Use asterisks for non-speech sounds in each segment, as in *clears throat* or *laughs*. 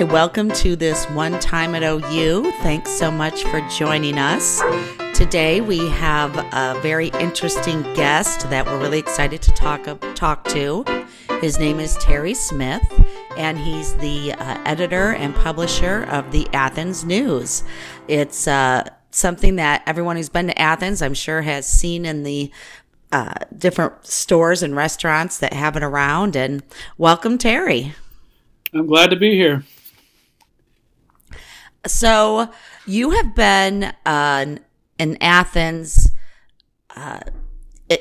Hi, welcome to this one time at OU. Thanks so much for joining us. Today we have a very interesting guest that we're really excited to talk talk to. His name is Terry Smith, and he's the uh, editor and publisher of the Athens News. It's uh, something that everyone who's been to Athens, I'm sure, has seen in the uh, different stores and restaurants that have it around. And welcome, Terry. I'm glad to be here. So you have been uh, in Athens, uh,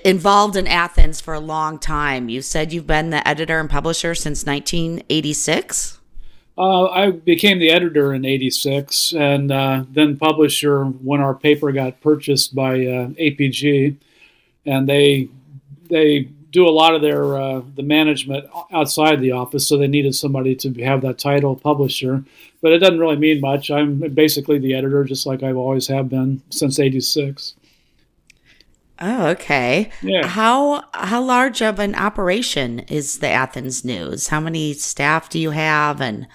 involved in Athens for a long time. You said you've been the editor and publisher since 1986. Uh, I became the editor in '86, and uh, then publisher when our paper got purchased by uh, APG, and they they do a lot of their uh, the management outside the office, so they needed somebody to have that title, publisher. But it doesn't really mean much. I'm basically the editor, just like I've always have been since '86. Oh, okay. Yeah. How how large of an operation is the Athens News? How many staff do you have, and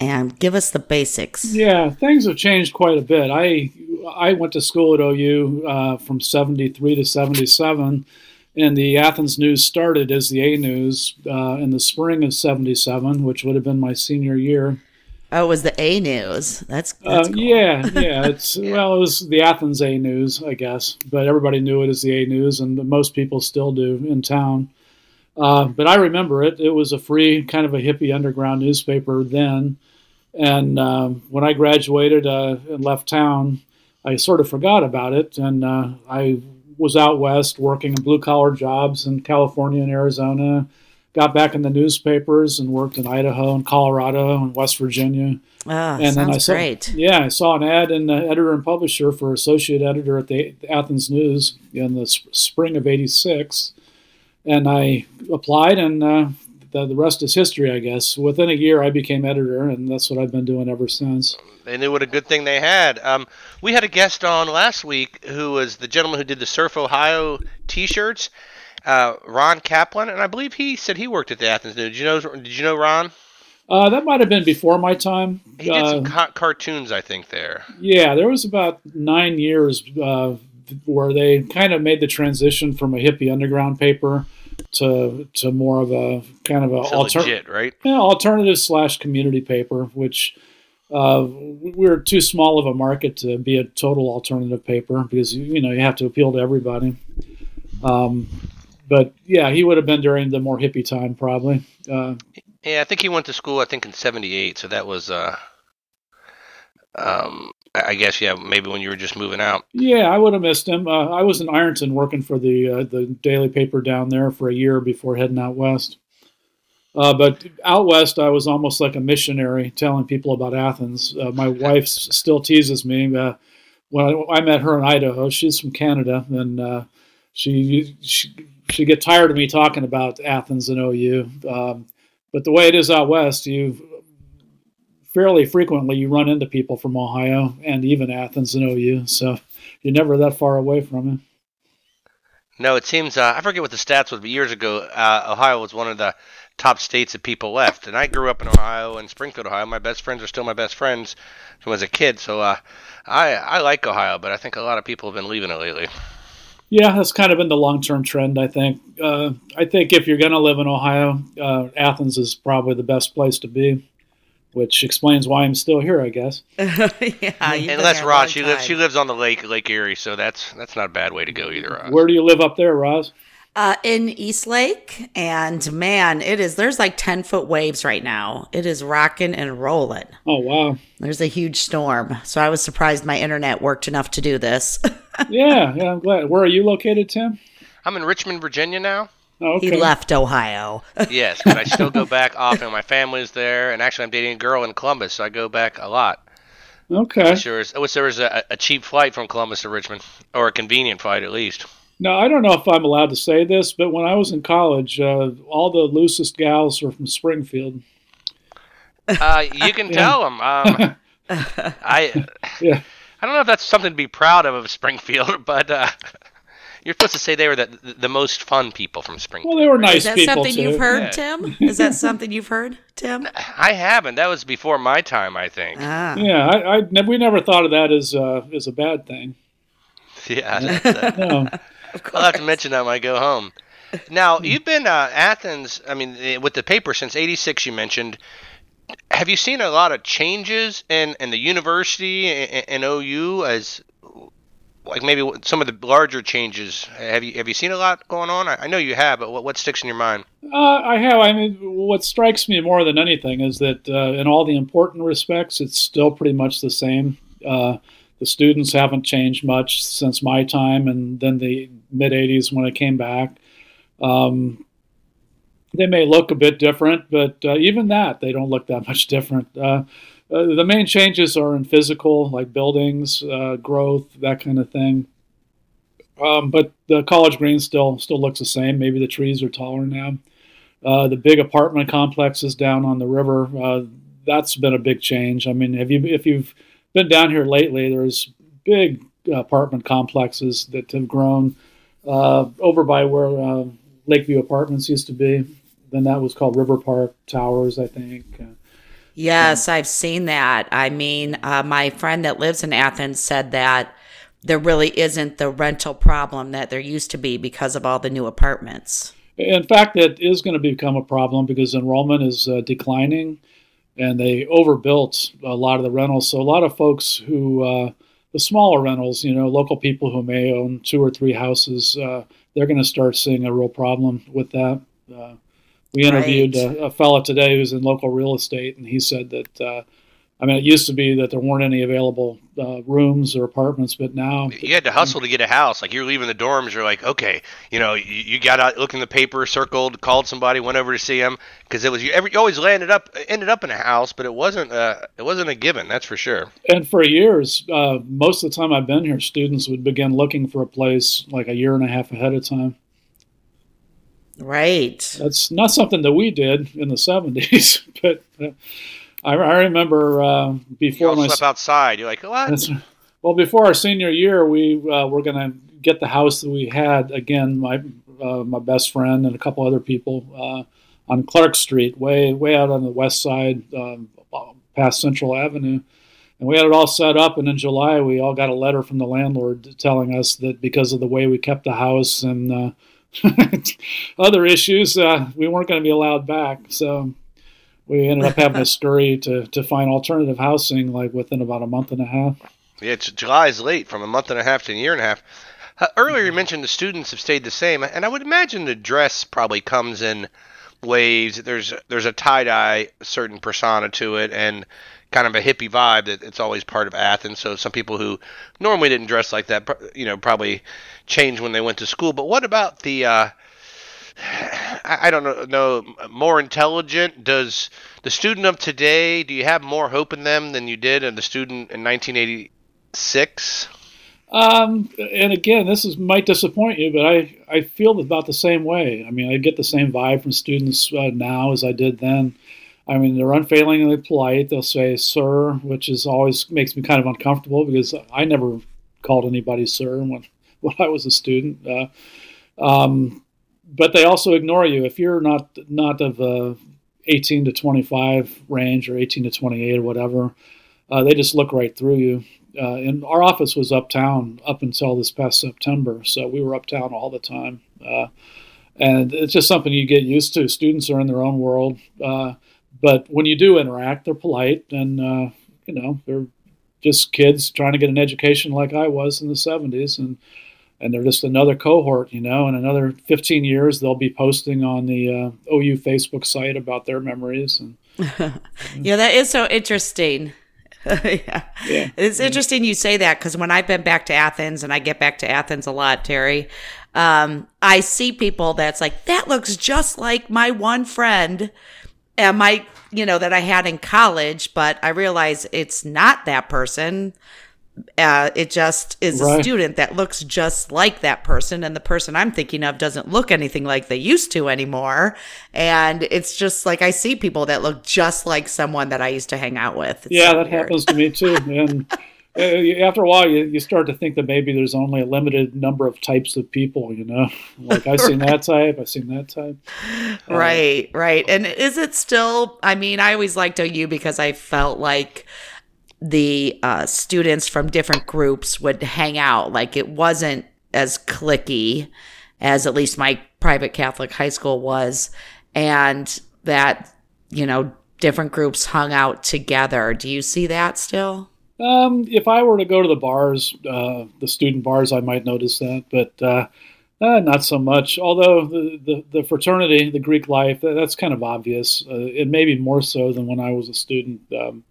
and give us the basics? Yeah, things have changed quite a bit. I I went to school at OU uh, from '73 to '77 and the Athens News started as the A News uh, in the spring of '77, which would have been my senior year. Oh, it was the A News. That's, uh, that's uh, cool. yeah, yeah. *laughs* It's well, it was the Athens A News, I guess, but everybody knew it as the A News, and most people still do in town. Uh, but I remember it. It was a free, kind of a hippie underground newspaper then. And um, when I graduated uh, and left town, I sort of forgot about it, and uh, I was out west working in blue collar jobs in California and Arizona. Got back in the newspapers and worked in Idaho and Colorado and West Virginia. Oh, and then I saw, great. Yeah, I saw an ad in the editor and publisher for associate editor at the Athens News in the spring of '86, and I applied, and uh, the, the rest is history, I guess. Within a year, I became editor, and that's what I've been doing ever since. They knew what a good thing they had. Um, we had a guest on last week who was the gentleman who did the Surf Ohio T-shirts, uh, Ron Kaplan, and I believe he said he worked at the Athens News. Did you know? Did you know Ron? Uh, that might have been before my time. He did some uh, ca- cartoons, I think. There. Yeah, there was about nine years uh, where they kind of made the transition from a hippie underground paper to to more of a kind of a alter- right? Yeah, alternative slash community paper, which uh, we're too small of a market to be a total alternative paper because you know you have to appeal to everybody. Um, but yeah, he would have been during the more hippie time probably. Uh, yeah, I think he went to school. I think in '78, so that was. Uh, um, I guess yeah, maybe when you were just moving out. Yeah, I would have missed him. Uh, I was in Ironton working for the uh, the daily paper down there for a year before heading out west. Uh, but out west, I was almost like a missionary telling people about Athens. Uh, my *laughs* wife still teases me. Uh, when I, I, met her in Idaho, she's from Canada, and uh, she, she she get tired of me talking about Athens and OU. Um, but the way it is out west, you fairly frequently you run into people from Ohio and even Athens and OU, so you're never that far away from it. No, it seems uh, I forget what the stats was, but years ago, uh, Ohio was one of the top states that people left. And I grew up in Ohio and Springfield, Ohio. My best friends are still my best friends from as a kid. So uh, I I like Ohio, but I think a lot of people have been leaving it lately. Yeah, that's kind of been the long term trend. I think. Uh, I think if you're going to live in Ohio, uh, Athens is probably the best place to be which explains why I'm still here, I guess. *laughs* yeah, and that's Roz. She lives. She lives on the lake, Lake Erie, so that's that's not a bad way to go either. Roz. Where do you live up there, Roz? Uh, in East Lake, and man, it is. There's like ten foot waves right now. It is rocking and rolling. Oh wow! There's a huge storm, so I was surprised my internet worked enough to do this. *laughs* yeah, yeah, I'm glad. Where are you located, Tim? I'm in Richmond, Virginia now. Okay. He left Ohio. *laughs* yes, but I still go back often. My family's there, and actually, I'm dating a girl in Columbus, so I go back a lot. Okay. I wish there was, I wish there was a, a cheap flight from Columbus to Richmond, or a convenient flight at least. Now, I don't know if I'm allowed to say this, but when I was in college, uh, all the loosest gals were from Springfield. Uh, you can *laughs* tell them. Um, *laughs* I, yeah. I don't know if that's something to be proud of of Springfield, but uh, You're supposed to say they were the the, the most fun people from Springfield. Well, they were nice Is that people something too. you've heard, Yeah. Tim? *laughs* Is that something you've heard, Tim? I haven't. That was before my time, I think. Ah. Yeah, I, I ne- we never thought of that as uh, as a bad thing. *laughs* Yeah. that's, *laughs* uh, No, I'll have to mention that when I go home. Now you've been uh, Athens. I mean, eh, with the paper since '86. You mentioned. Have you seen a lot of changes in, in the university and, and OU as like maybe some of the larger changes? Have you have you seen a lot going on? I, know you have, but what, what sticks in your mind? uh, I have. I mean, what strikes me more than anything is that uh, in all the important respects, it's still pretty much the same. Uh, the students haven't changed much since my time, and then the mid '80s when I came back. Um, they may look a bit different, but uh, even that, they don't look that much different. Uh, the main changes are in physical, like buildings, uh, growth, that kind of thing. Um, but the college green still still looks the same. Maybe the trees are taller now. Uh, the big apartment complexes down on the river. Uh, that's been a big change. I mean, have you if you've been down here lately? There's big apartment complexes that have grown uh, over by where uh, Lakeview Apartments used to be. Then that was called River Park Towers, I think. Uh, Yes, I've seen that. I mean, uh, my friend that lives in Athens said that there really isn't the rental problem that there used to be because of all the new apartments. In fact, it is going to become a problem because enrollment is uh, declining, and they overbuilt a lot of the rentals. So a lot of folks who, uh, the smaller rentals, you know, local people who may own two or three houses, uh, they're going to start seeing a real problem with that. We interviewed Right. a, a fellow today who's in local real estate, and he said that. Uh, I mean, it used to be that there weren't any available uh, rooms or apartments, but now You had to hustle to get a house. Like you're leaving the dorms, you're like, okay, you know, you, you got to look in the paper, circled, called somebody, went over to see him because it was you. Every, you always landed up, ended up in a house, but it wasn't, uh, it wasn't a given. That's for sure. And for years, uh, most of the time I've been here, students would begin looking for a place like a year and a half ahead of time. Right. That's not something that we did in the 70s, *laughs* but uh, I, I remember uh, You before all my slept outside. You're like, what? that's, well before our senior year, we uh, were going to get the house that we had again. My uh, my best friend and a couple other people uh, on Clark Street, way way out on the west side, um, past Central Avenue. And we had it all set up, and in July we all got a letter from the landlord telling us that because of the way we kept the house and uh, *laughs* other issues, uh, we weren't going to be allowed back. So we ended up having to *laughs* scurry to, to find alternative housing like within about a month and a half. Yeah, it's, July's late from a month and a half to a year and a half. Uh, earlier, you mentioned the students have stayed the same, and I would imagine the dress probably comes in waves. There's there's a tie dye certain persona to it, and kind of a hippie vibe that it's always part of Athens. So some people who normally didn't dress like that, you know, probably changed when they went to school. But what about the uh, I don't know, know more intelligent. Does the student of today? Do you have more hope in them than you did in the student in 1986? Um, and again, this is might disappoint you, but I, I feel about the same way. I mean, I get the same vibe from students uh, now as I did then. I mean, they're unfailingly polite. They'll say "sir," which is always makes me kind of uncomfortable because I never called anybody "sir" when *laughs* when I was a student. Uh, um, but they also ignore you if you're not not of a 18 to 25 range or 18 to 28 or whatever. Uh, they just look right through you. Uh, and our office was uptown up until this past September, so we were uptown all the time. Uh, and it's just something you get used to. Students are in their own world, uh, but when you do interact, they're polite, and uh, you know they're just kids trying to get an education like I was in the '70s, and and they're just another cohort, you know. In another 15 years, they'll be posting on the uh, OU Facebook site about their memories, and *laughs* Yeah, that is so interesting. *laughs* yeah. Yeah. It's interesting you say that because when I've been back to Athens and I get back to Athens a lot, Terry, um, I see people that's like, that looks just like my one friend and my, you know, that I had in college, but I realize it's not that person. Uh, it just is a student that looks just like that person, and the person I'm thinking of doesn't look anything like they used to anymore. And it's just like I see people that look just like someone that I used to hang out with. It's Yeah, so that weird. happens to me too. And *laughs* Uh, after a while, you, you start to think that maybe there's only a limited number of types of people. You know, *laughs* like I've seen *laughs* that type, I've seen that type. Uh, right, right. And is it still? I mean, I always liked OU because I felt like the uh, students from different groups would hang out. Like it wasn't as clicky as at least my private Catholic high school was, and that you know different groups hung out together. Do you see that still? Um, if I were to go to the bars, uh, the student bars, I might notice that, but uh, uh, not so much. Although the, the, the, fraternity, the Greek life, that's kind of obvious. Uh, it may be more so than when I was a student. Um,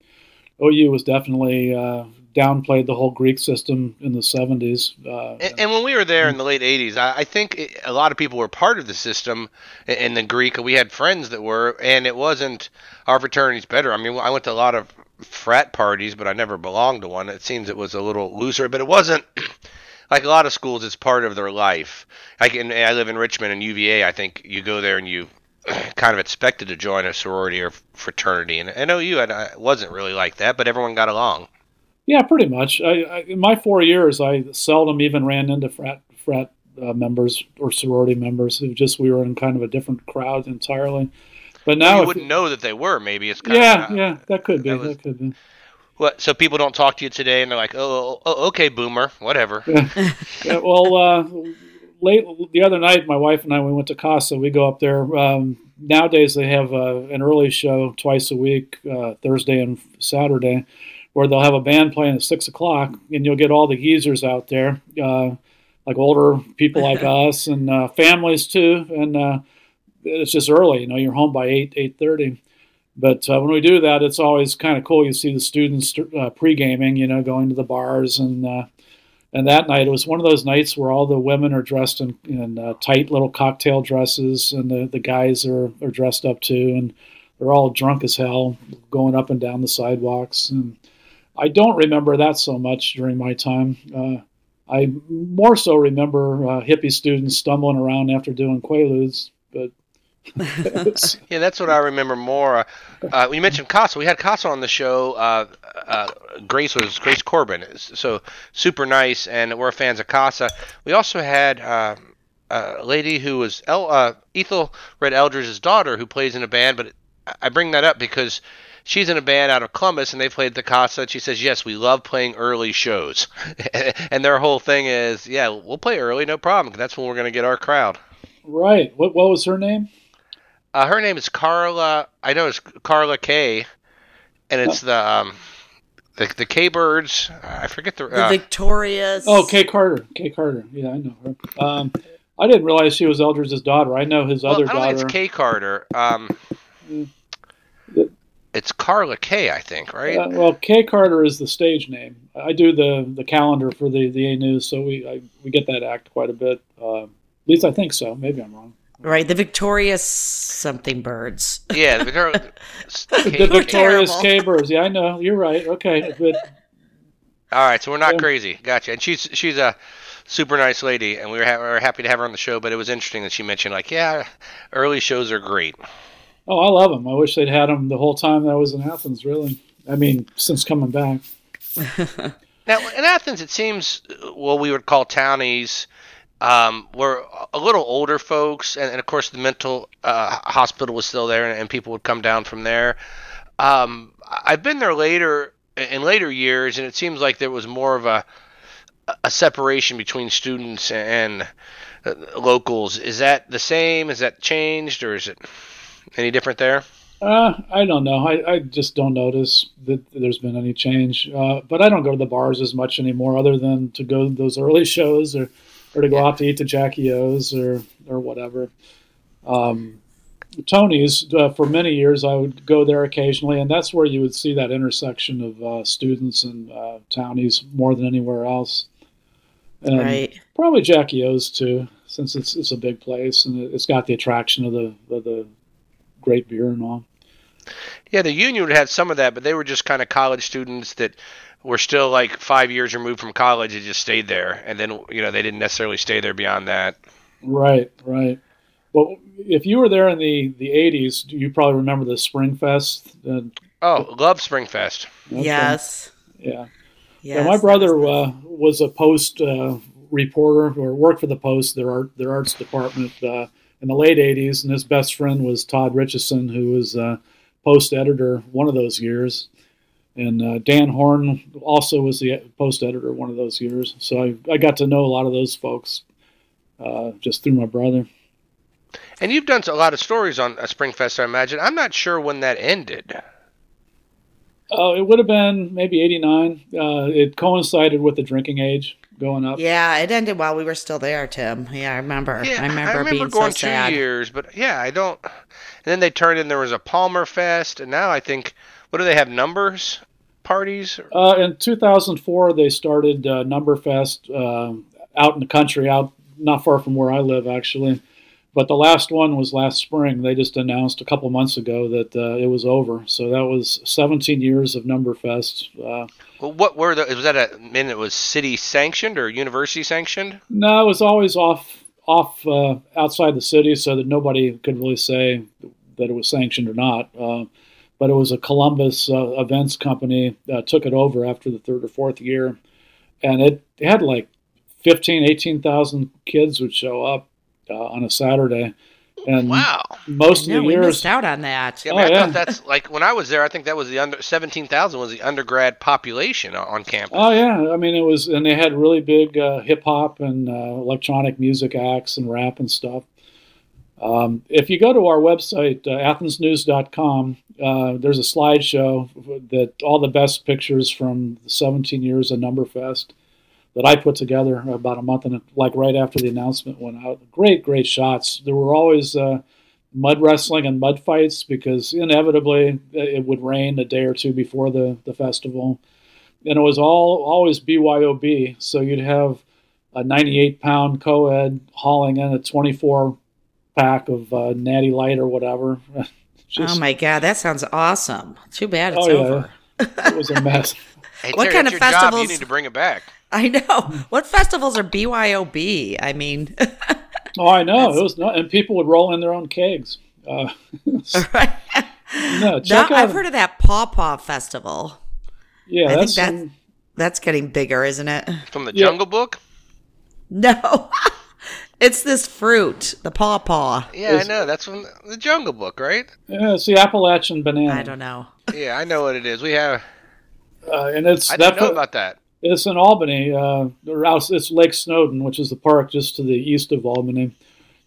OU was definitely uh, downplayed the whole Greek system in the 70s. Uh, and, and, when we were there in the late 80s, I, I think it, a lot of people were part of the system in, in the Greek. We had friends that were, and it wasn't our fraternity's better. I mean, I went to a lot of frat parties, but I never belonged to one. It seems it was a little looser, but it wasn't *clears throat* like a lot of schools. It's part of their life. Can. I live in Richmond and UVA. I think you go there and you *clears throat* kind of expected to join a sorority or fraternity, and I OU I wasn't really like that, but everyone got along. Yeah, pretty much. I, I, in my four years, I seldom even ran into frat frat uh, members or sorority members. Who just we were in kind of a different crowd entirely. But now well, you wouldn't know that they were. Maybe it's kind yeah, of, yeah, that could be. That, was, that could be. What? So people don't talk to you today, and they're like, "Oh, oh, oh okay, boomer, whatever." Yeah. *laughs* yeah well, uh, late the other night, my wife and I we went to Casa. We go up there. Um, nowadays, they have uh, an early show twice a week, uh, Thursday and Saturday, where they'll have a band playing at six o'clock, and you'll get all the geezers out there, uh, like older people like *laughs* us, and uh, families too, and uh, it's just early. You know, you're home by eight eight thirty. But uh, when we do that, it's always kind of cool. You see the students uh, pre gaming, you know, going to the bars, and uh, and that night it was one of those nights where all the women are dressed in, in uh, tight little cocktail dresses, and the, the guys are, are dressed up too, and they're all drunk as hell, going up and down the sidewalks. And I don't remember that so much during my time. Uh, I more so remember uh, hippie students stumbling around after doing quaaludes, but *laughs* yeah, that's what I remember more. Uh, you mentioned Casa. We had Casa on the show. Uh, uh, Grace was Grace Corbin, so super nice, and we're fans of Casa. We also had uh, a lady who was El, uh, Ethel Red Eldridge's daughter, who plays in a band. But I bring that up because she's in a band out of Columbus, and they played the Casa. And she says, "Yes, we love playing early shows," *laughs* and their whole thing is, "Yeah, we'll play early, no problem. That's when we're going to get our crowd." Right. What What was her name? Uh, her name is Carla. I know it's Carla K, and it's the um, the the K Birds. I forget the, uh, the Victorious. Oh, Kay Carter. Kay Carter. Yeah, I know her. Um, I didn't realize she was Eldridge's daughter. I know his well, other I daughter. it's Kay Carter. Um, it's Carla K, I think, right? Uh, well, Kay Carter is the stage name. I do the the calendar for the the A News, so we I, we get that act quite a bit. Uh, at least I think so. Maybe I'm wrong. Right, the victorious something birds. Yeah, the, Victor- *laughs* the victorious K birds. Yeah, I know. You're right. Okay, good. All right, so we're not um, crazy. Gotcha. And she's she's a super nice lady, and we were, ha- we were happy to have her on the show. But it was interesting that she mentioned like, yeah, early shows are great. Oh, I love them. I wish they'd had them the whole time that I was in Athens. Really, I mean, since coming back. *laughs* now in Athens, it seems what we would call townies um, were a little older folks, and, and of course the mental uh, hospital was still there, and, and, people would come down from there. Um, I've been there later in later years, and it seems like there was more of a a separation between students and uh, locals. Is that the same? Is that changed, or is it any different there? Uh, I don't know. I, I just don't notice that there's been any change. Uh, but I don't go to the bars as much anymore, other than to go to those early *laughs* shows or or to go yeah. out to eat the Jackie O's or or whatever. Um, Tony's uh, for many years I would go there occasionally, and that's where you would see that intersection of uh, students and uh, townies more than anywhere else. And right. Probably Jackie O's too, since it's it's a big place and it's got the attraction of the of the great beer and all. Yeah, the union would have some of that, but they were just kind of college students that were still like five years removed from college and just stayed there, and then you know they didn't necessarily stay there beyond that. Right, right. Well, if you were there in the the '80s, you probably remember the Spring Fest. oh, love Spring Fest. Okay. Yes. Yeah. Yes, yeah, my brother was uh, was a post uh, reporter or worked for the Post, their art their arts department uh, in the late '80s, and his best friend was Todd Richardson, who was uh, Post editor one of those years, and uh, Dan Horn also was the Post editor one of those years. So I, I got to know a lot of those folks uh, just through my brother. And you've done a lot of stories on a Springfest, I imagine. I'm not sure when that ended. Uh, it would have been maybe '89. Uh, it coincided with the drinking age going up. Yeah, it ended while we were still there, Tim. Yeah, I remember. Yeah, I remember, being going so two sad. years, but yeah, I don't. And then they turned in. There was a Palmer Fest, and now I think what do they have numbers parties? Uh, in 2004, they started uh, Numberfest uh, out in the country, out not far from where I live, actually. But the last one was last spring. They just announced a couple months ago that uh, it was over. So that was 17 years of Numberfest. Uh, Well, what were the? Was that a? I mean, it was city sanctioned or university sanctioned? no, it was always off off uh, outside the city, so that nobody could really say that it was sanctioned or not. Uh, but it was a Columbus uh, events company that took it over after the third or fourth year, and it had like 15, 18,000 kids would show up uh, on a Saturday, and Wow. most No, of the we years, missed out on that. Yeah, I, mean, Oh, I yeah. thought that's like when I was there. I think that was the under seventeen thousand was the undergrad population on- on campus. Oh yeah, I mean it was, and they had really big uh, hip hop and uh, electronic music acts and rap and stuff. Um, if you go to our website, uh, athensnews.com, uh, there's a slideshow that all the best pictures from the 17 years of Numberfest that I put together about a month and like right after the announcement went out. Great, great shots. There were always uh, mud wrestling and mud fights because inevitably it would rain a day or two before the, the festival and it was all always BYOB. So you'd have a 98 pound co-ed hauling in a 24 pack of uh, Natty Light or whatever. *laughs* Just, oh my god, that sounds awesome. Too bad it's Oh, yeah. over. it was a *laughs* mess. Hey, What Terry, kind of your job. festivals- You need to bring it back. I know. What festivals are BYOB? I mean, *laughs* Oh, I know. That's- It was not, and people would roll in their own kegs. Uh, right? no, check No, out. I've heard of that Paw Paw Festival. yeah, I think that's that's some- that's getting bigger, isn't it? From the Yeah. Jungle Book? No, it's this fruit, the Paw Paw. Yeah, I know. That's from the Jungle Book, right? yeah, it's the Appalachian banana. I don't know. Yeah, I know what it is. We have. Uh, and it's I didn't know about that. It's in Albany. Uh, they're it's Lake Snowden, which is the park just to the east of Albany.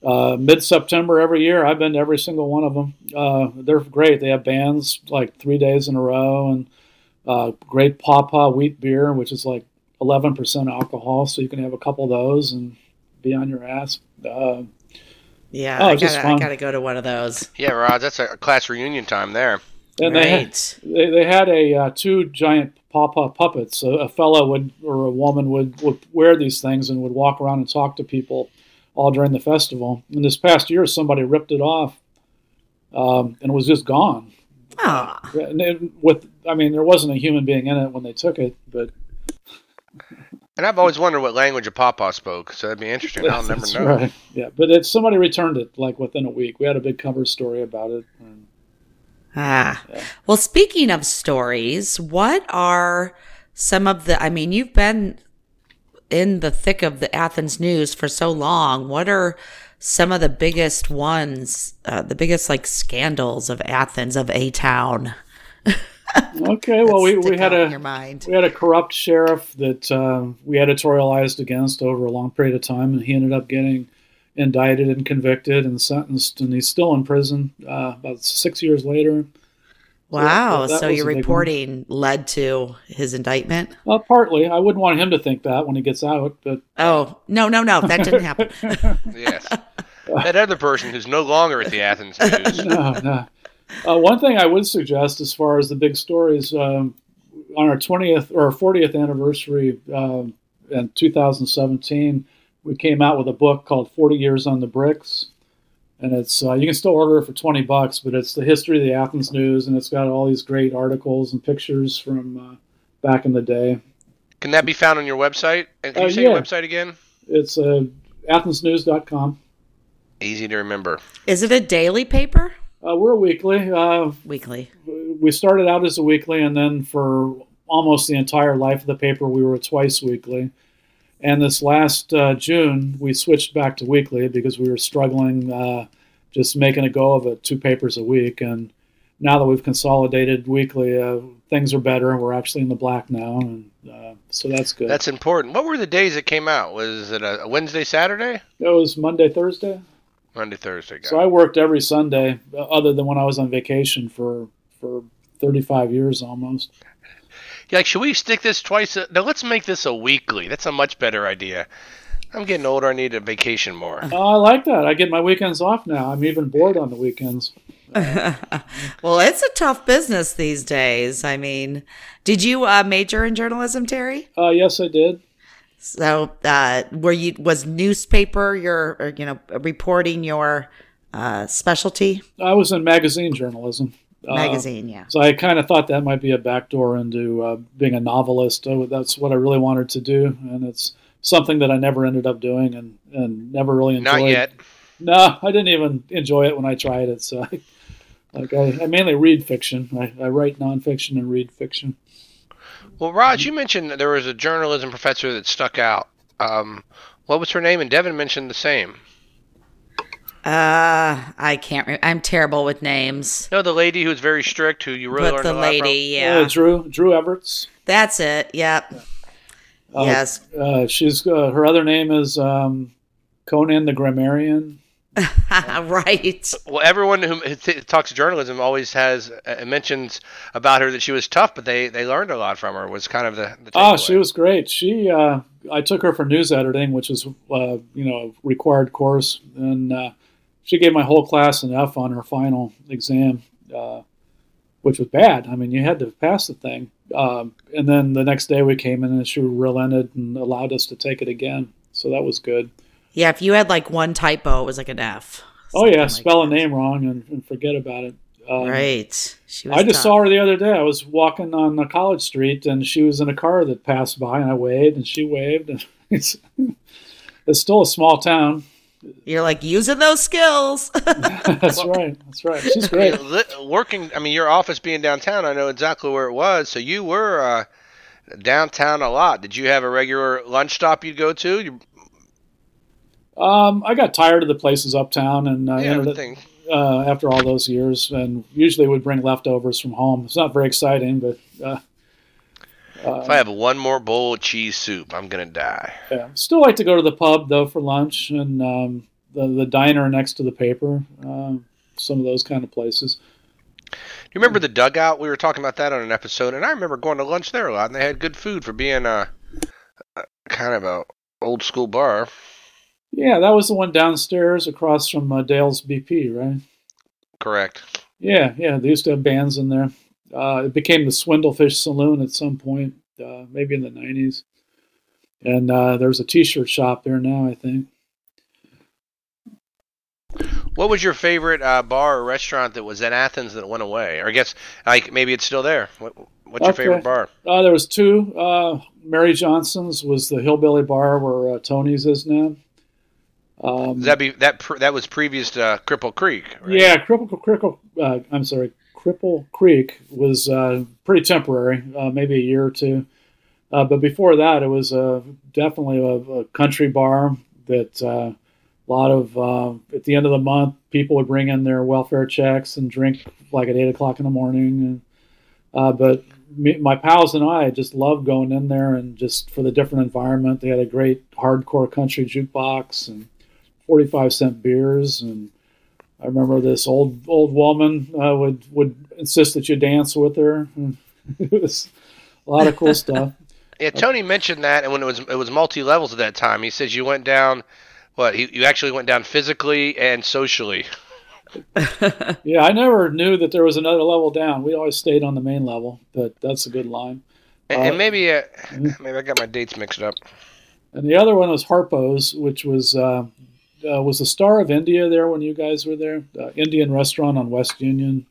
Uh, Mid September every year, I've been to every single one of them. Uh, they're great. They have bands like three days in a row, and uh, great Pawpaw wheat beer, which is like 11% alcohol, so you can have a couple of those and be on your ass. Uh, Yeah, Oh, I gotta, I gotta go to one of those. Yeah, Rod, that's a class reunion time there. and they, had, right. they they had a uh, two giant Pawpaw puppets. A, a fellow would or a woman would would wear these things and would walk around and talk to people all during the festival. And this past year, somebody ripped it off, um, and it was just gone. Ah, And it, with, I mean, there wasn't a human being in it when they took it, but And I've always wondered what language a pawpaw spoke, so that'd be interesting. I'll *laughs* never know. right. Yeah, but it, somebody returned it like within a week. We had a big cover story about it. And, ah. Well, speaking of stories, what are some of the? I mean, you've been in the thick of the Athens news for so long. What are some of the biggest ones? Uh, the biggest like scandals of Athens of a town. *laughs* okay, well, we, we had a your mind. We had a corrupt sheriff that um, we editorialized against over a long period of time, and he ended up getting indicted and convicted and sentenced, and he's still in prison uh, about six years later. Wow. that So your a one. reporting led to his indictment? Uh, partly, I wouldn't want him to think that when he gets out, but Oh, no, no, no. That didn't happen. *laughs* Yes. that other person who's no longer at the Athens News. *laughs* no, no. Uh, one thing I would suggest, as far as the big stories, um, on our 20th or 40th anniversary um, in 2017, we came out with a book called 40 Years on the Bricks. And it's uh, you can still order it for 20 bucks, but it's the history of the Athens News, and it's got all these great articles and pictures from uh, back in the day. Can that be found on your website? And can Uh, you say your website again? It's uh, athensnews.com. Easy to remember. Is it a daily paper? Uh, we're a weekly. Uh, Weekly. we started out as a weekly, and then for almost the entire life of the paper, we were twice weekly. And this last uh, June, we switched back to weekly because we were struggling uh, just making a go of it, two papers a week. And now that we've consolidated weekly, uh, things are better. And we're actually in the black now, and uh, so that's good. That's important. What were the days it came out? Was it a Wednesday, Saturday? It was Monday, Thursday. Monday, Thursday. So I worked every Sunday, uh, other than when I was on vacation for for 35 years almost. Yeah, like, should we stick this twice? A, no, let's make this a weekly. That's a much better idea. I'm getting older. I need a vacation more. Oh, I like that. I get my weekends off now. I'm even bored on the weekends. *laughs* well, it's a tough business these days. I mean, did you uh, major in journalism, Terry? Uh, yes, I did. So, uh, were you was newspaper your or, you know reporting your uh, specialty? I was in magazine journalism. Uh, magazine, yeah. So I kind of thought that might be a backdoor into uh, being a novelist. Oh, that's what I really wanted to do, and it's something that I never ended up doing, and and never really enjoyed. Not yet. No, I didn't even enjoy it when I tried it. So, I, like, I, I mainly read fiction. I, I write nonfiction and read fiction. Well, Raj, you mentioned there was a journalism professor that stuck out. Um, what was her name? And Devin mentioned the same. Uh, I can't. Re- I'm terrible with names. No, the lady who's very strict, who you really but learned the a lot lady, from. yeah, Dru Dru Evarts. that's it. Yep. Uh, yes. Uh, she's uh, her other name is um, Conan the Grammarian. *laughs* right. Well, everyone who t- talks journalism always has uh, mentions about her that she was tough, but they, they learned a lot from her. Was kind of the, the Oh, she was great. She uh, I took her for news editing, which is uh, you know a required course, and uh, she gave my whole class an F on her final exam, uh, which was bad. I mean, you had to pass the thing. Um, and then the next day we came in and she relented and allowed us to take it again. So that was good. Yeah. If you had like one typo, it was like an F. Oh yeah, Something like spell a name wrong and, and forget about it. Um, Right. She was I just tough. saw her the other day. I was walking on a college street, and she was in a car that passed by, and I waved, and she waved. And *laughs* it's it's still a small town. You're like using those skills. *laughs* *laughs* That's right. That's right. She's great. mean, working. I mean, your office being downtown, I know exactly where it was. So you were uh, downtown a lot. Did you have a regular lunch stop you'd go to? You, Um, I got tired of the places uptown, and uh, yeah, it, uh, after all those years, and usually would bring leftovers from home. It's not very exciting, but uh, If I have one more bowl of cheese soup, I'm gonna die. yeah. still like to go to the pub though for lunch, and um, the the diner next to the paper. Um, some of those kind of places. Do you remember the dugout? We were talking about that on an episode, and I remember going to lunch there a lot, and they had good food for being a, a kind of a old school bar. Yeah, that was the one downstairs across from uh, Dale's BP, right? Correct. Yeah, yeah. They used to have bands in there. Uh, it became the Swindlefish Saloon at some point, uh, maybe in the '90s. And uh, there's a T-shirt shop there now, I think. What was your favorite uh, bar or restaurant that was in Athens that went away? Or I guess like maybe it's still there. What, what's your favorite bar? Uh, there was two. Uh, Mary Johnson's was the hillbilly bar where uh, Tony's is now. Um, that be that pr- that was previous to uh, Cripple Creek? Right? Yeah, Cripple, Cripple uh, I'm sorry, Cripple Creek was uh, pretty temporary, uh, maybe a year or two. Uh, but before that, it was uh, definitely a, a country bar that uh, a lot of, uh, at the end of the month, people would bring in their welfare checks and drink like at 8 o'clock in the morning. And, uh, but me, my pals and I just loved going in there and just for the different environment. They had a great hardcore country jukebox and 45 cent beers and I remember this old old woman uh, would would insist that you dance with her. *laughs* it was a lot of cool stuff. *laughs* Yeah, Tony mentioned that, and when it was it was multi levels at that time, he says you went down. What he, you actually went down physically and socially. *laughs* Yeah, I never knew that there was another level down. We always stayed on the main level, but that's a good line. And, Uh, and maybe uh, mhm. maybe I got my dates mixed up. And the other one was Harpo's, which was uh, was the Star of India there when you guys were there. Uh, Indian restaurant on West Union.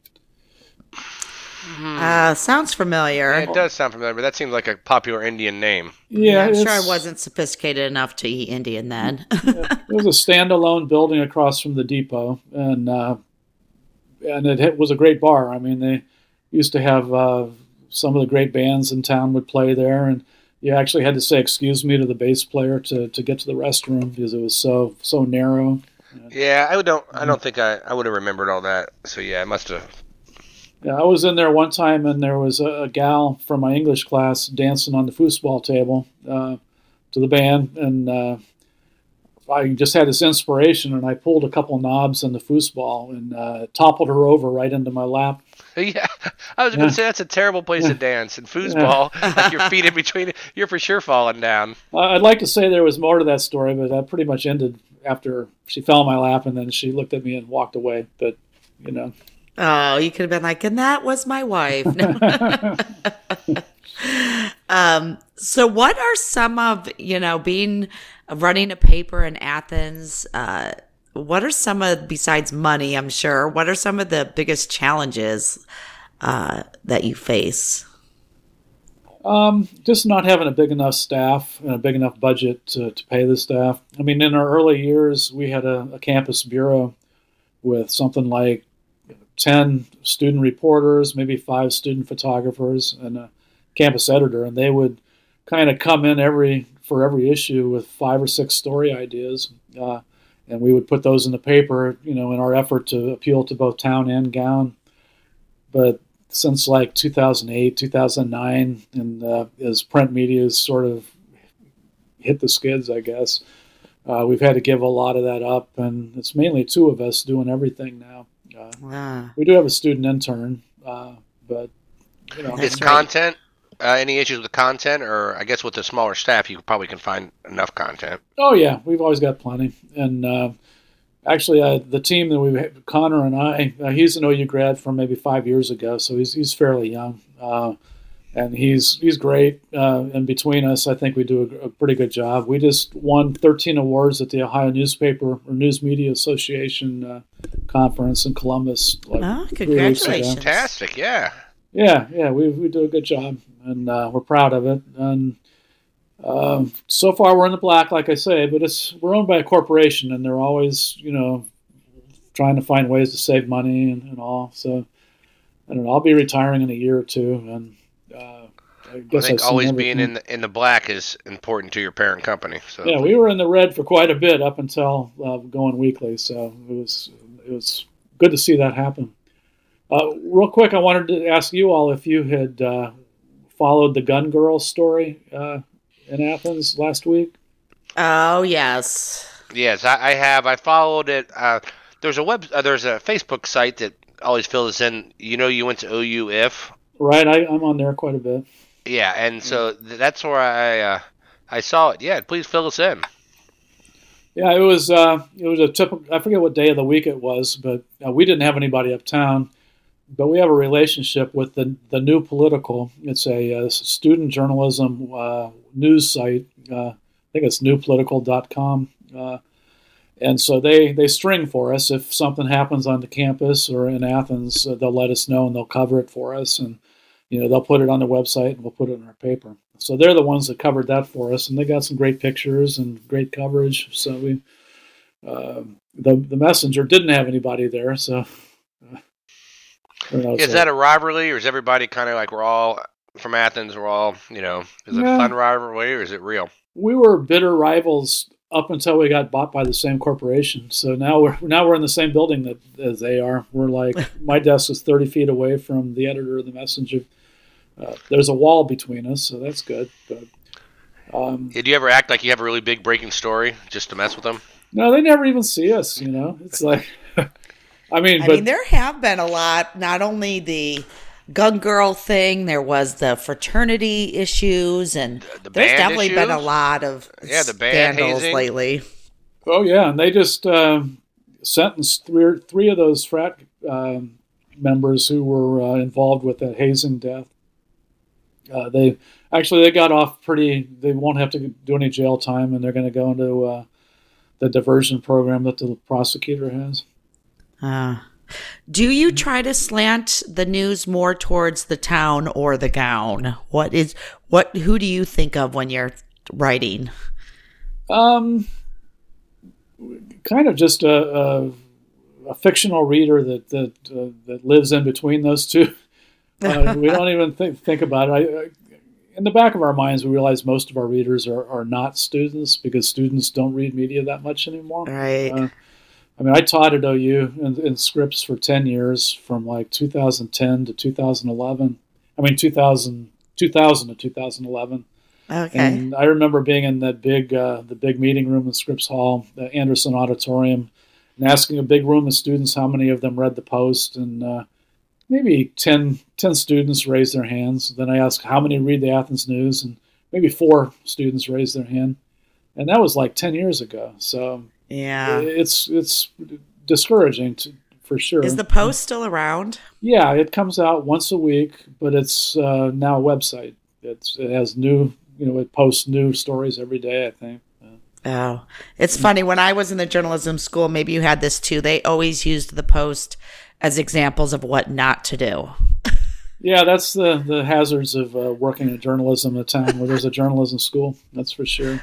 uh, sounds familiar. Yeah, it does sound familiar, but that seems like a popular Indian name. Yeah, I'm sure I wasn't sophisticated enough to eat Indian then. *laughs* it was a standalone building across from the depot, and uh, and it hit- was a great bar. I mean, they used to have uh, some of the great bands in town would play there, and you actually had to say excuse me to the bass player to, to get to the restroom because it was so so narrow. Yeah, I don't. I don't think I. I would have remembered all that. So yeah, I must have. Yeah, I was in there one time, and there was a, a gal from my English class dancing on the foosball table uh, to the band, and uh, I just had this inspiration, and I pulled a couple knobs in the foosball and uh, toppled her over right into my lap. *laughs* Yeah, I was going to say that's a terrible place to dance. And foosball, *laughs* like your feet in between, you're for sure falling down. I'd like to say there was more to that story, but that pretty much ended after she fell in my lap, and then she looked at me and walked away. But you know. Oh, you could have been like, and that was my wife. *laughs* um, so, what are some of you know being running a paper in Athens? Uh, what are some of besides money? I'm sure. What are some of the biggest challenges uh, that you face? Um, just not having a big enough staff and a big enough budget to, to pay the staff. I mean, in our early years, we had a, a campus bureau with something like 10 student reporters, maybe five student photographers, and a campus editor. And they would kind of come in every for every issue with five or six story ideas. Uh, and we would put those in the paper, you know, in our effort to appeal to both town and gown. But since like 2008, 2009, and uh, as print media has sort of hit the skids, I guess, uh, we've had to give a lot of that up, and it's mainly two of us doing everything now. Uh, wow. We do have a student intern, uh, but you know, is content uh, any issues with the content, or I guess with the smaller staff, you probably can find enough content. Oh yeah, we've always got plenty, and uh, actually, uh, the team that we Connor and I, uh, he's an OU grad from maybe five years ago, so he's he's fairly young, uh, and he's he's great. Uh, and between us, I think we do a, a, pretty good job. We just won 13 awards at the Ohio Newspaper or News Media Association conference in Columbus. Like oh, congratulations! Fantastic, yeah. Yeah, yeah, we, we do a good job, and uh, we're proud of it. And uh, so far, we're in the black, like I say, but it's we're owned by a corporation, and they're always, you know, trying to find ways to save money and, and all. So I don't know. I'll be retiring in a year or two, and uh, I guess I think always being in the, in the black is important to your parent company. So yeah, we were in the red for quite a bit up until uh, going weekly, so it was it was good to see that happen. Uh, real quick, I wanted to ask you all if you had uh, followed the Gun Girl story uh, in Athens last week. Oh yes, yes, I, I have. I followed it. Uh, there's a web. Uh, there's a Facebook site that always fills this in. You know, you went to OU if. Right, I, am on there quite a bit. Yeah, and so that's where I uh, I saw it. Yeah, please fill us in. Yeah, it was it was a typical. I forget what day of the week it was, but we didn't have anybody uptown but we have a relationship with the, the New Political. It's a, a student journalism uh, news site. Uh, I think it's newpolitical.com. Uh, and so they, they string for us. If something happens on the campus or in Athens, uh, they'll let us know and they'll cover it for us. And, you know, they'll put it on the website and we'll put it in our paper. So they're the ones that covered that for us. And they got some great pictures and great coverage. So we, uh, the, the messenger didn't have anybody there. So is that a rivalry, or is everybody kind of like we're all from Athens? We're all, you know, is it yeah. a fun rivalry, or is it real? We were bitter rivals up until we got bought by the same corporation. So now we're now we're in the same building that as they are. We're like *laughs* my desk is thirty feet away from the editor of the Messenger. Uh, there's a wall between us, so that's good. But um, did you ever act like you have a really big breaking story just to mess with them? No, they never even see us. You know, it's like I mean, I but, mean, there have been a lot. Not only the gun girl thing, there was the fraternity issues, and the there's definitely issues? been a lot of yeah, the scandals hazing. lately. Oh yeah, and they just uh, sentenced three three of those frat uh, members who were uh, involved with that hazing death. Uh, they actually they got off pretty. They won't have to do any jail time, and they're going to go into uh, the diversion program that the prosecutor has. Uh, do you try to slant the news more towards the town or the gown? What is what? Who do you think of when you're writing? Um, kind of just a, a, a fictional reader that that uh, that lives in between those two. *laughs* Uh, we don't even think think about it. I, I, in the back of our minds, we realize most of our readers are, are not students because students don't read media that much anymore. Right. Uh, I mean, I taught at OU in, in, Scripps for 10 years from like 2010 to 2011. I mean, 2000, 2000 to 2011. Okay. And I remember being in that big, uh, the big meeting room in Scripps Hall, the Anderson Auditorium, and asking a big room of students how many of them read the Post. And uh, maybe 10, 10 students raised their hands. Then I asked how many read the Athens News, and maybe four students raised their hand. And that was like 10 years ago. So yeah, it's it's discouraging to, for sure. Is the Post still around? Yeah, it comes out once a week, but it's uh, now a website. It's, it has new, you know, it posts new stories every day. I think. Oh, it's funny. When I was in the journalism school, maybe you had this too. They always used the Post as examples of what not to do. *laughs* yeah, that's the the hazards of uh, working in journalism in a town where there's a journalism school. That's for sure.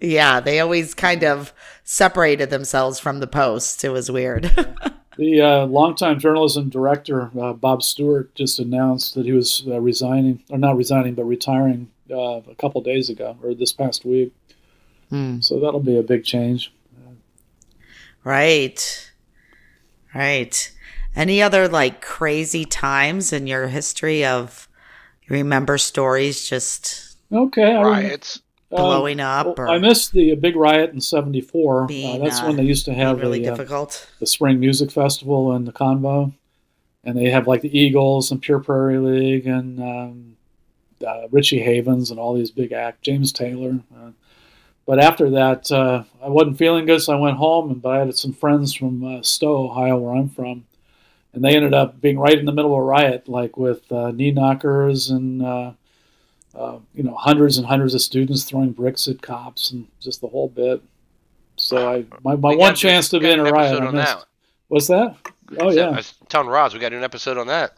Yeah, they always kind of separated themselves from the Post. It was weird. *laughs* the uh, longtime journalism director uh, Bob Stewart just announced that he was uh, resigning, or not resigning, but retiring uh, a couple days ago, or this past week. Mm. So that'll be a big change. Right. Right. Any other like crazy times in your history of you remember stories just okay riots blowing um, up? Or? I missed the big riot in '74. Uh, that's uh, when they used to have really the, difficult. Uh, the spring music festival and the Convo, and they have like the Eagles and Pure Prairie League and um, uh, Richie Havens and all these big acts. James Taylor. Uh, but after that, uh, I wasn't feeling good, so I went home. And but I had some friends from uh, Stow, Ohio, where I'm from, and they ended up being right in the middle of a riot, like with uh, knee knockers and uh, uh, you know hundreds and hundreds of students throwing bricks at cops and just the whole bit. So I my, my one chance to be in a riot. I missed. That. What's that? Oh yeah, I was telling Roz we got to do an episode on that.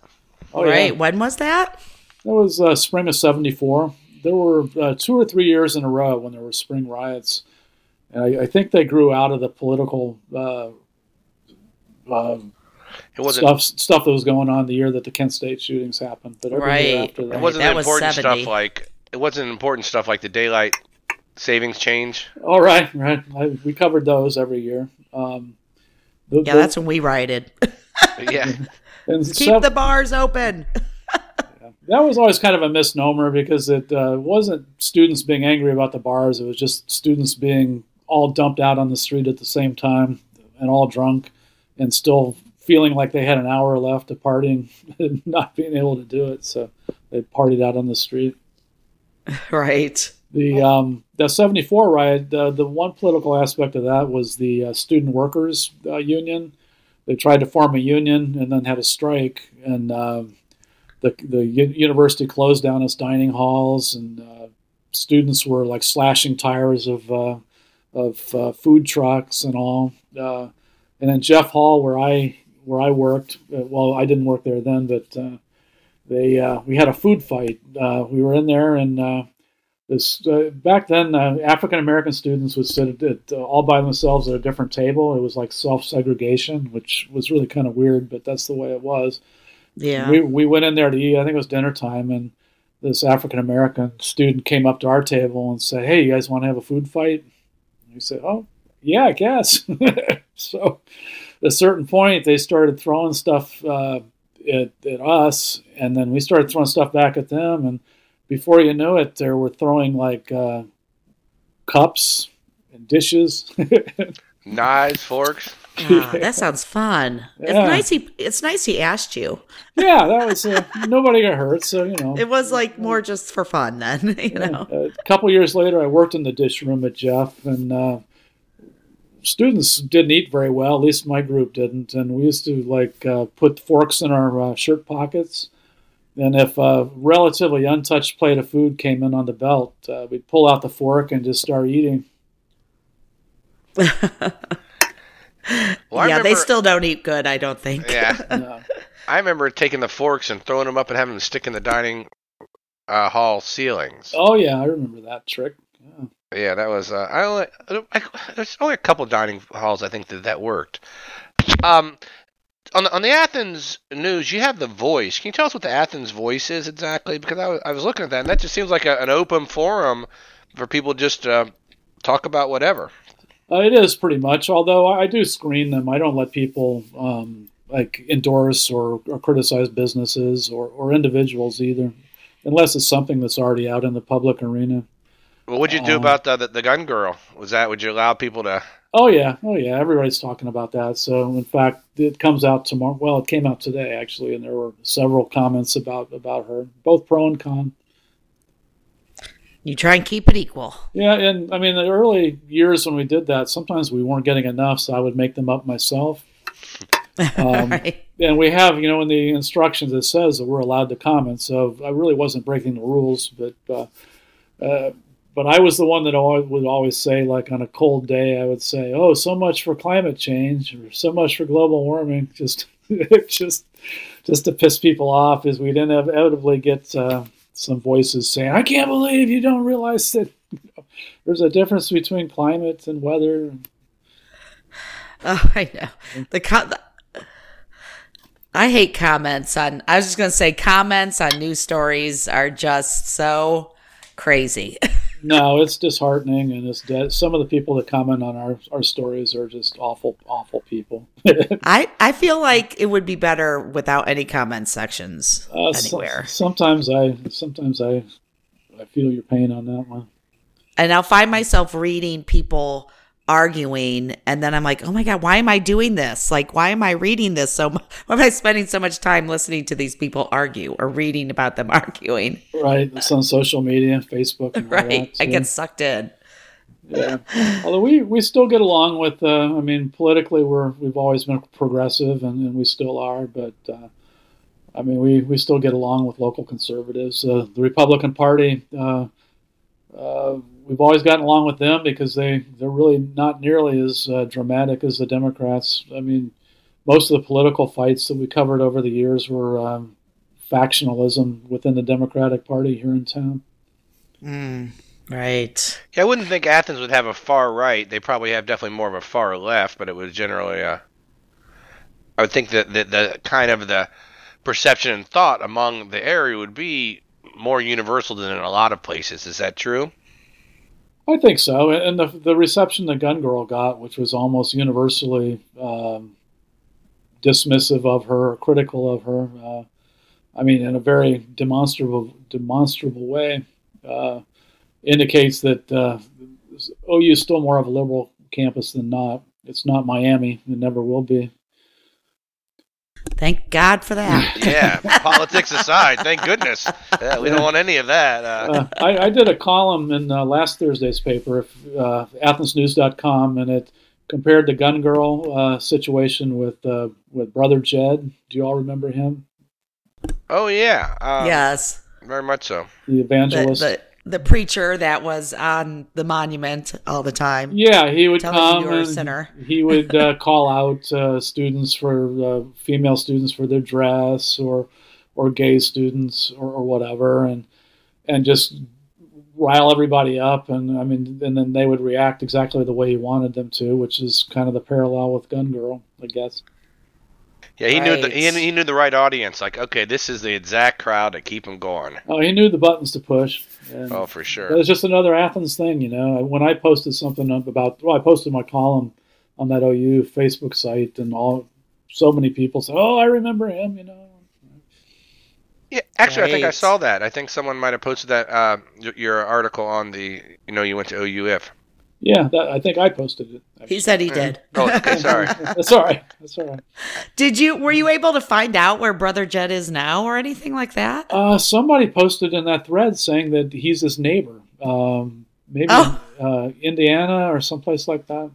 Oh, right. Yeah. When was that? That was uh, spring of '74 there were uh, two or three years in a row when there were spring riots, and I, I think they grew out of the political uh, uh, it wasn't, stuff stuff that was going on the year that the Kent State shootings happened. But every right. year after that, it wasn't that important was stuff like it wasn't important stuff like the daylight savings change. All right, right. I, we covered those every year. Um, the, yeah, the, that's when we rioted. *laughs* yeah, *laughs* and keep seven, the bars open *laughs* that was always kind of a misnomer because it uh, wasn't students being angry about the bars. It was just students being all dumped out on the street at the same time and all drunk and still feeling like they had an hour left of partying *laughs* and not being able to do it. So they partied out on the street. *laughs* Right. The um, the 74 riot, uh, the one political aspect of that was the uh, student workers uh, union. They tried to form a union and then had a strike. And uh, the the university closed down its dining halls, and uh, students were like slashing tires of uh, of uh, food trucks and all. Uh, and then Jeff Hall, where I where I worked, uh, well, I didn't work there then, but uh, they uh, we had a food fight. Uh, we were in there, and uh, this back then, African American students would sit at, all by themselves at a different table. It was like self segregation, which was really kind of weird, but that's the way it was yeah. We, we went in there to eat. I think it was dinner time, and this African American student came up to our table and said, "Hey, you guys want to have a food fight?" And we said, "Oh, yeah, I guess." *laughs* so, a certain point, they started throwing stuff uh, at, at us, and then we started throwing stuff back at them, and before you knew it, they were throwing like uh, cups and dishes, *laughs* knives, forks. Ah, that sounds fun. Yeah. It's nice. He it's nice he asked you. Yeah, that was uh, nobody got hurt, so you know it was like more just for fun then. *laughs* You yeah. know, a couple years later, I worked in the dish room at Jeff, and uh, students didn't eat very well. At least my group didn't, and we used to like uh, put forks in our uh, shirt pockets. And if a relatively untouched plate of food came in on the belt, uh, we'd pull out the fork and just start eating. *laughs* Well, yeah, remember, they still don't eat good. I don't think. Yeah, *laughs* no. I remember taking the forks and throwing them up and having them stick in the dining uh, hall ceilings. Oh yeah, I remember that trick. Yeah, yeah that was. Uh, I only I, there's only a couple dining halls I think that that worked. Um, on the, on the Athens news, you have the voice. Can you tell us what the Athens voice is exactly? Because I was, I was looking at that, and that just seems like a, an open forum for people just uh, talk about whatever. Uh, it is pretty much, although I do screen them. I don't let people um, like endorse or, or criticize businesses or, or individuals either, unless it's something that's already out in the public arena. What would you do Um, about the, the the gun girl? Was that would you allow people to? Oh yeah, oh yeah. Everybody's talking about that. So in fact, it comes out tomorrow. Well, it came out today actually, and there were several comments about about her, both pro and con. You try and keep it equal. Yeah, and I mean the early years when we did that, sometimes we weren't getting enough, so I would make them up myself. *laughs* Um, right. And we have, you know, in the instructions it says that we're allowed to comment. So I really wasn't breaking the rules, but uh, uh, but I was the one that always, would always say, like on a cold day, I would say, "Oh, so much for climate change, or so much for global warming," *laughs* just just just to piss people off, is we'd inevitably get uh, some voices saying, "I can't believe you don't realize that." *laughs* There's a difference between climate and weather. Oh, I know. The, co- I hate comments on. I was just going to say comments on news stories are just so crazy. *laughs* no, it's disheartening, and it's dead. Some of the people that comment on our, our stories are just awful, awful people. *laughs* I I feel like it would be better without any comment sections Uh, so- anywhere. sometimes I, sometimes I, I feel your pain on that one. and I'll find myself reading people arguing and then I'm like, "Oh my god, why am I doing this? Like why am I reading this so much? *laughs* Why am I spending so much time listening to these people argue or reading about them *laughs* arguing?" Right, it's on social media, Facebook, and *laughs* all Right. that, I get sucked in. Yeah. Although we, we still get along with, uh, I mean, politically we're we've always been progressive, and, and we still are. But uh, I mean, we, we still get along with local conservatives. Uh, the Republican Party, uh, uh, we've always gotten along with them because they they're really not nearly as uh, dramatic as the Democrats. I mean, most of the political fights that we covered over the years were um, factionalism within the Democratic Party here in town. Mm, right. Yeah, I wouldn't think Athens would have a far right. They probably have definitely more of a far left, but it was generally a. I would think that the, the kind of the perception and thought among the area would be more universal than in a lot of places. Is that true? I think so, and the the reception the Gun Girl got, which was almost universally um, dismissive of her, or critical of her. Uh, I mean, in a very demonstrable demonstrable way, uh, indicates that uh, OU is still more of a liberal campus than not. It's not Miami; it never will be. Thank God for that. *laughs* Yeah, politics aside, thank goodness. Yeah, we don't want any of that. Uh, uh, I, I did a column in uh, last Thursday's paper, uh, AthensNews.com, and it compared the gun girl uh, situation with uh, with Brother Jed. Do you all remember him, oh yeah, uh, yes. very much so. the The, evangelist? the the preacher that was on the monument all the time. yeah, he would come you you're a sinner. he would uh, *laughs* call out uh, students for uh, female students for their dress or or gay students or, or whatever, and and just rile everybody up. And I mean, and then they would react exactly the way he wanted them to, which is kind of the parallel with Gun Girl, I guess. Yeah, he knew the, he, Right. he knew the right audience. Like, okay, this is the exact crowd to keep him going. Oh, he knew the buttons to push. And Oh, for sure. It's just another Athens thing, you know. When I posted something up about, well, I posted my column on that OU Facebook site, and all so many people said, "Oh, I remember him," you know. Yeah, actually, I think I saw that. I think someone might have posted that uh, your article on the. You know, you went to OUF. Yeah, that, I think I posted it. He said he did. Oh, okay, *laughs* sorry. That's all right. That's all right. Did you were you able to find out where Brother Jed is now or anything like that? Uh, somebody posted in that thread saying that he's his neighbor, um, maybe Oh. in, uh, Indiana or someplace like that.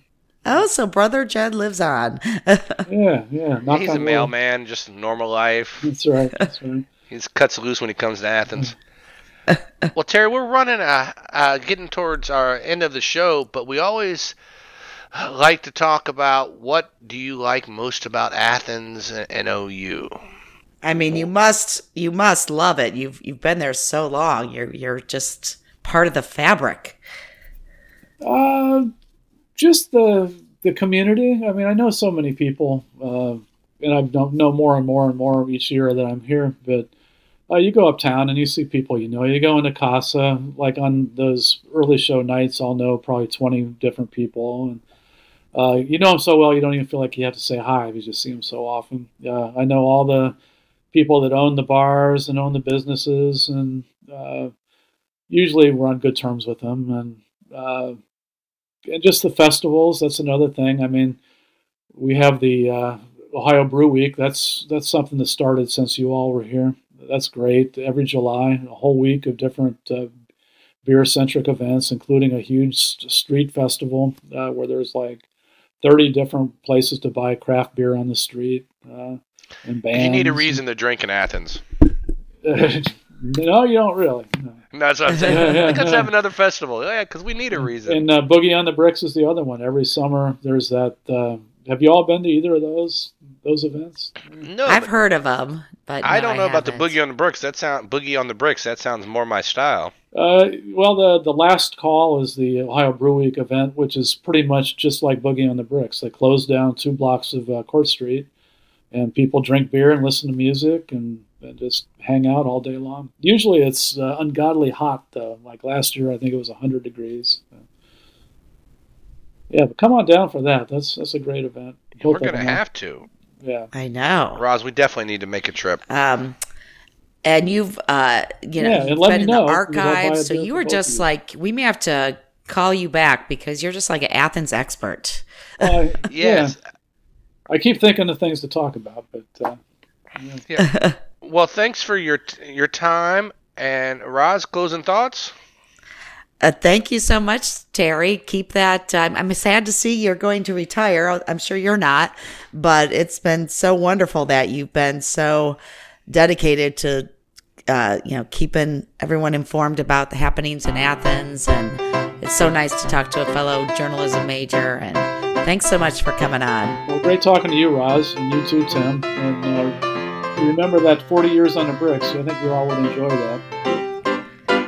Oh, so Brother Jed lives on. *laughs* Yeah, yeah. knock He's a on wood. mailman, just normal life. That's right. That's right. He just cuts loose when he comes to Athens. *laughs* well, Terry, we're running, uh, uh, getting towards our end of the show, but we always like to talk about what do you like most about Athens and, and OU. I mean, you must you must love it. You've you've been there so long. You're you're just part of the fabric. Uh, just the the community. I mean, I know so many people uh, and I've know, know more and more and more each year that I'm here. But uh, you go uptown and you see people you know. You go into Casa, like on those early show nights, I'll know probably 20 different people. And uh, you know them so well, you don't even feel like you have to say hi. You just see them so often. Uh, I know all the people that own the bars and own the businesses, and uh, usually we're on good terms with them. And uh, and just the festivals. That's another thing. I mean, we have the uh, Ohio Brew Week. That's that's something that started since you all were here. That's great. Every July, a whole week of different uh, beer centric events, including a huge street festival uh, where there's like 30 different places to buy craft beer on the street. Uh, and bands. You need a reason to drink in Athens. *laughs* no, you don't really. No. That's what I'm saying. *laughs* Yeah, yeah, Let's yeah. have another festival. Yeah, because we need a reason. And uh, Boogie on the Bricks is the other one. Every summer there's that. Uh, have you all been to either of those those events? no, I've but heard of them, but I no, don't know about the boogie on the bricks. That sound boogie on the bricks. That sounds more my style. Uh, well, the the last call is the Ohio Brew Week event, which is pretty much just like Boogie on the Bricks. They close down two blocks of uh, Court Street, and people drink beer and listen to music and, and just hang out all day long. Usually, it's uh, ungodly hot though. Like last year, I think it was hundred degrees. Yeah, but come on down for that. That's that's a great event. We're gonna have to. Yeah. I know. Roz, we definitely need to make a trip. Um, and you've, uh, you know, Yeah, you've been in know, the 'cause I'll buy a archives, so you for were just you. like, we may have to call you back because you're just like an Athens expert. Uh, *laughs* Yes. yeah. I keep thinking of things to talk about, but uh, Well, thanks for your your time. And Roz, closing thoughts? Uh, thank you so much, Terry. Keep that. Um, I'm sad to see you're going to retire. I'm sure you're not, but it's been so wonderful that you've been so dedicated to, uh, you know, keeping everyone informed about the happenings in Athens. And it's so nice to talk to a fellow journalism major. And thanks so much for coming on. well, great talking to you, Roz, and you too, Tim. And uh, remember that 40 years on the bricks. I think you all would enjoy that.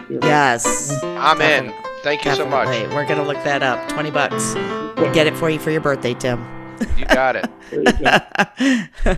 Here. Yes. I'm in. Thank you so much. Definitely. We're going to look that up. 20 bucks. We'll get it for you for your birthday, Tim. You got it. *laughs* You go.